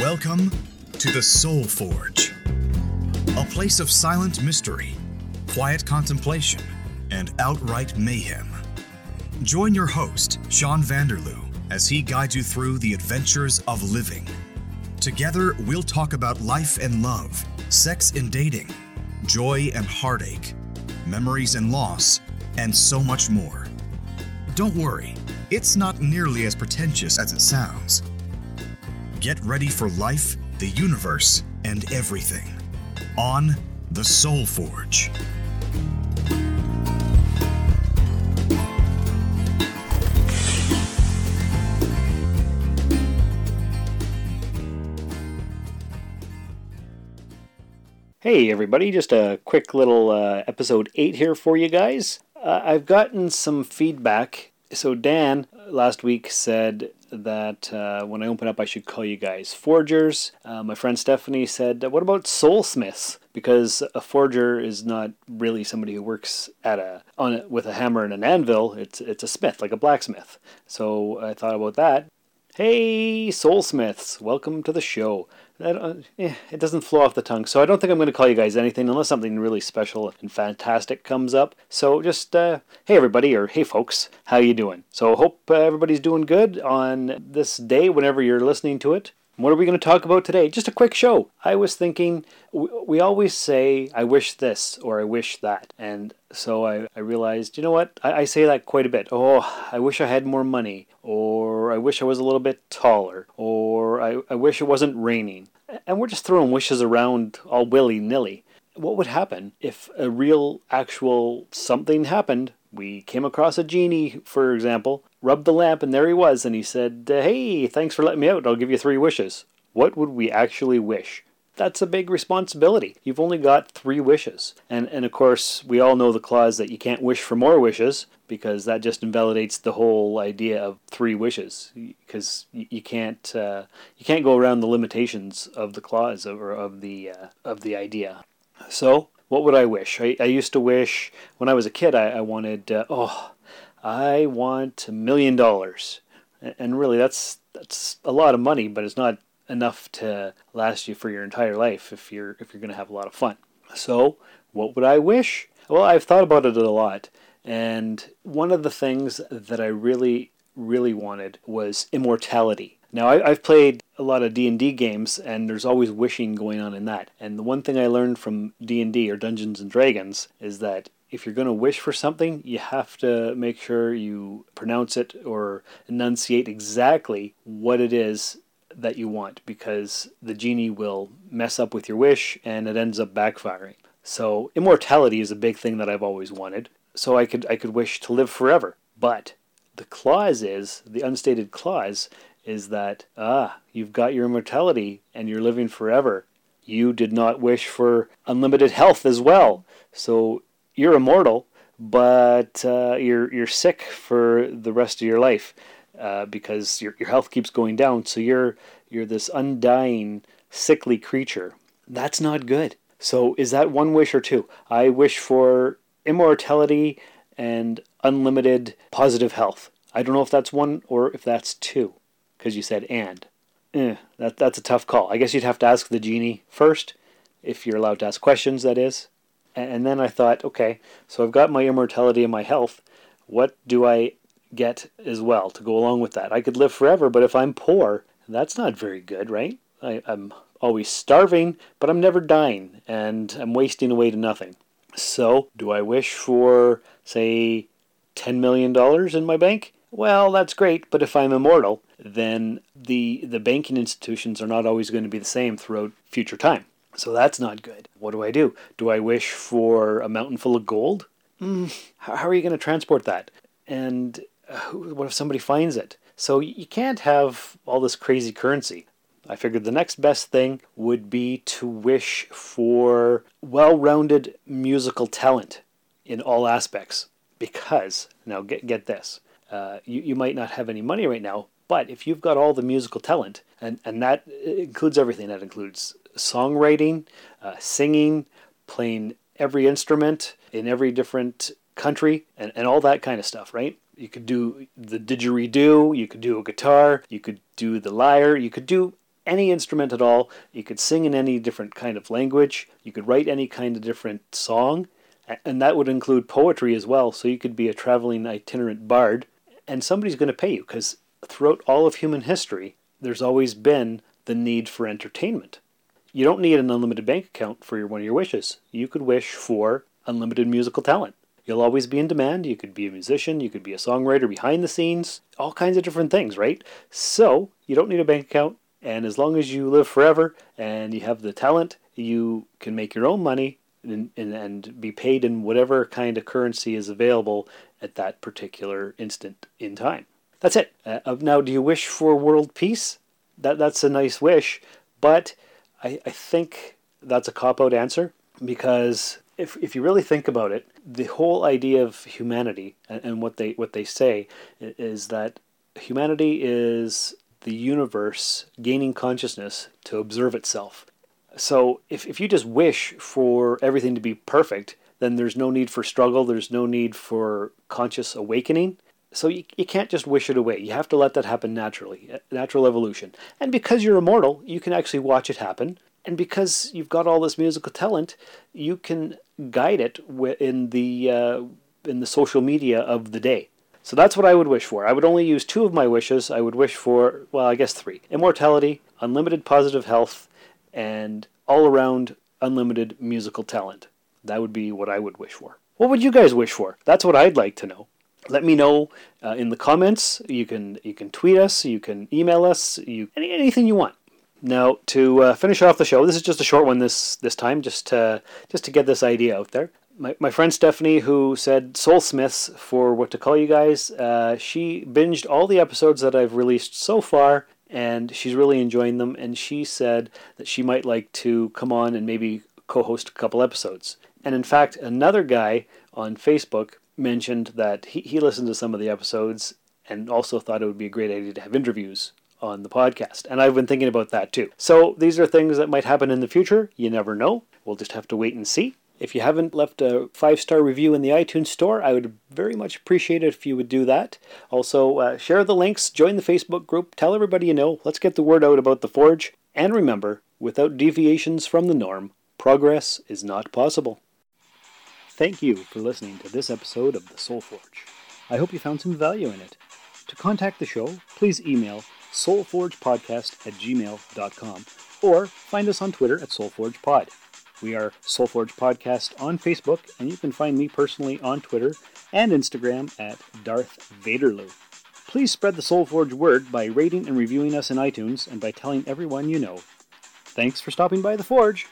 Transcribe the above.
Welcome to the Soul Forge, a place of silent mystery, quiet contemplation, and outright mayhem. Join your host, Sean Vanderloo, as he guides you through the adventures of living. Together, we'll talk about life and love, sex and dating, joy and heartache, memories and loss, and so much more. Don't worry, it's not nearly as pretentious as it sounds. Get ready for life, the universe, and everything on The Soul Forge. Hey, everybody, just a quick little uh, episode 8 here for you guys. Uh, I've gotten some feedback. So, Dan last week said that uh, when I open up, I should call you guys forgers. Uh, my friend Stephanie said, What about soulsmiths? Because a forger is not really somebody who works at a on a, with a hammer and an anvil. It's it's a smith, like a blacksmith. So I thought about that. Hey, soulsmiths, welcome to the show. Eh, it doesn't flow off the tongue, so I don't think I'm going to call you guys anything unless something really special and fantastic comes up. So just, uh, hey everybody, or hey folks, how you doing? So hope uh, everybody's doing good on this day whenever you're listening to it. What are we going to talk about today? Just a quick show. I was thinking, we always say, I wish this or I wish that. And so I, I realized, you know what? I, I say that quite a bit. Oh, I wish I had more money. Or I wish I was a little bit taller. Or I, I wish it wasn't raining. And we're just throwing wishes around all willy nilly. What would happen if a real, actual something happened we came across a genie, for example, rubbed the lamp, and there he was, and he said, Hey, thanks for letting me out. I'll give you three wishes. What would we actually wish? That's a big responsibility. You've only got three wishes. And, and of course, we all know the clause that you can't wish for more wishes because that just invalidates the whole idea of three wishes because you, can't uh, you can't go around the limitations of the clause or of the uh, of the idea. So what would I wish? I, I used to wish when I was a kid, I, I wanted, uh, oh, I want a million dollars. And really, that's that's a lot of money, but it's not enough to last you for your entire life if you're if you're going to have a lot of fun. So, what would I wish? Well, I've thought about it a lot, and one of the things that I really really wanted was immortality. Now I, have played a lot of D and D games, and there's always wishing going on in that. And the one thing I learned from D and D or Dungeons and Dragons is that if you're going to wish for something, you have to make sure you pronounce it or enunciate exactly what it is that you want, because the genie will mess up with your wish, and it ends up backfiring. So immortality is a big thing that I've always wanted. So I could I could wish to live forever, but the clause is the unstated clause is that, ah, you've got your immortality and you're living forever. You did not wish for unlimited health as well. So you're immortal, but uh, you're, you're sick for the rest of your life uh, because your, your health keeps going down. So you're, you're this undying, sickly creature. That's not good. So is that one wish or two? I wish for immortality and unlimited positive health. I don't know if that's one or if that's two because you said and. Eh, that, that's a tough call. I guess you'd have to ask the genie first, if you're allowed to ask questions, that is. And then I thought, okay, so I've got my immortality and my health. What do I get as well to go along with that? I could live forever, but if I'm poor, that's not very good, right? I, I'm always starving, but I'm never dying, and I'm wasting away to nothing. So, do I wish for, say, $10 million in my bank? Well, that's great, but if I'm immortal, then the the banking institutions are not always going to be the same throughout future time. So that's not good. What do I do? Do I wish for a mountain full of gold? Mm, how, are you going to transport that? And what if somebody finds it? So you can't have all this crazy currency. I figured the next best thing would be to wish for well rounded musical talent in all aspects. Because, now get, get this, uh, you, you might not have any money right now, but if you've got all the musical talent, and, and that includes everything, that includes songwriting, uh, singing, playing every instrument in every different country, and, and all that kind of stuff, right? You could do the didgeridoo, you could do a guitar, you could do the lyre, you could do any instrument at all. You could sing in any different kind of language. You could write any kind of different song. And that would include poetry as well. So you could be a traveling itinerant bard. And somebody's going to pay you because throughout all of human history, there's always been the need for entertainment. You don't need an unlimited bank account for your, one of your wishes. You could wish for unlimited musical talent. You'll always be in demand. You could be a musician, you could be a songwriter behind the scenes, all kinds of different things, right? So, you don't need a bank account. And as long as you live forever and you have the talent, you can make your own money and, and, and be paid in whatever kind of currency is available at that particular instant in time. That's it. Uh, now, do you wish for world peace? That, that's a nice wish, but I, I think that's a cop out answer because if, if you really think about it, the whole idea of humanity and, and what they what they say is that humanity is the universe gaining consciousness to observe itself. So if, if you just wish for everything to be perfect, then there's no need for struggle, there's no need for conscious awakening. So you, you can't just wish it away. You have to let that happen naturally, natural evolution. And because you're immortal, you can actually watch it happen and because you've got all this musical talent, you can guide it in the uh, in the social media of the day. So that's what I would wish for. I would only use two of my wishes. I would wish for, well, I guess three: immortality, unlimited positive health, and all around unlimited musical talent. That would be what I would wish for. What would you guys wish for? That's what I'd like to know. Let me know uh, in the comments. You can you can tweet us, you can email us, you any, anything you want. Now, to uh, finish off the show, this is just a short one this this time, just to, just to get this idea out there. My, my friend Stephanie, who said Soul Smiths for what to call you guys, uh, she binged all the episodes that I've released so far, and she's really enjoying them. And she said that she might like to come on and maybe co-host a couple episodes. And in fact, another guy on Facebook mentioned that he, he listened to some of the episodes and also thought it would be a great idea to have interviews on the podcast. And I've been thinking about that too. So these are things that might happen in the future. You never know. We'll just have to wait and see. If you haven't left a five star review in the iTunes store, I would very much appreciate it if you would do that. Also, uh, share the links, join the Facebook group, tell everybody you know. Let's get the word out about the Forge. And remember, without deviations from the norm, progress is not possible. Thank you for listening to this episode of The Soul Forge. I hope you found some value in it. To contact the show, please email soulforgepodcast at gmail.com or find us on Twitter at soulforgepod. We are Soulforge Podcast on Facebook, and you can find me personally on Twitter and Instagram at Darth Vaderloo. Please spread the Soulforge word by rating and reviewing us in iTunes and by telling everyone you know. Thanks for stopping by the Forge.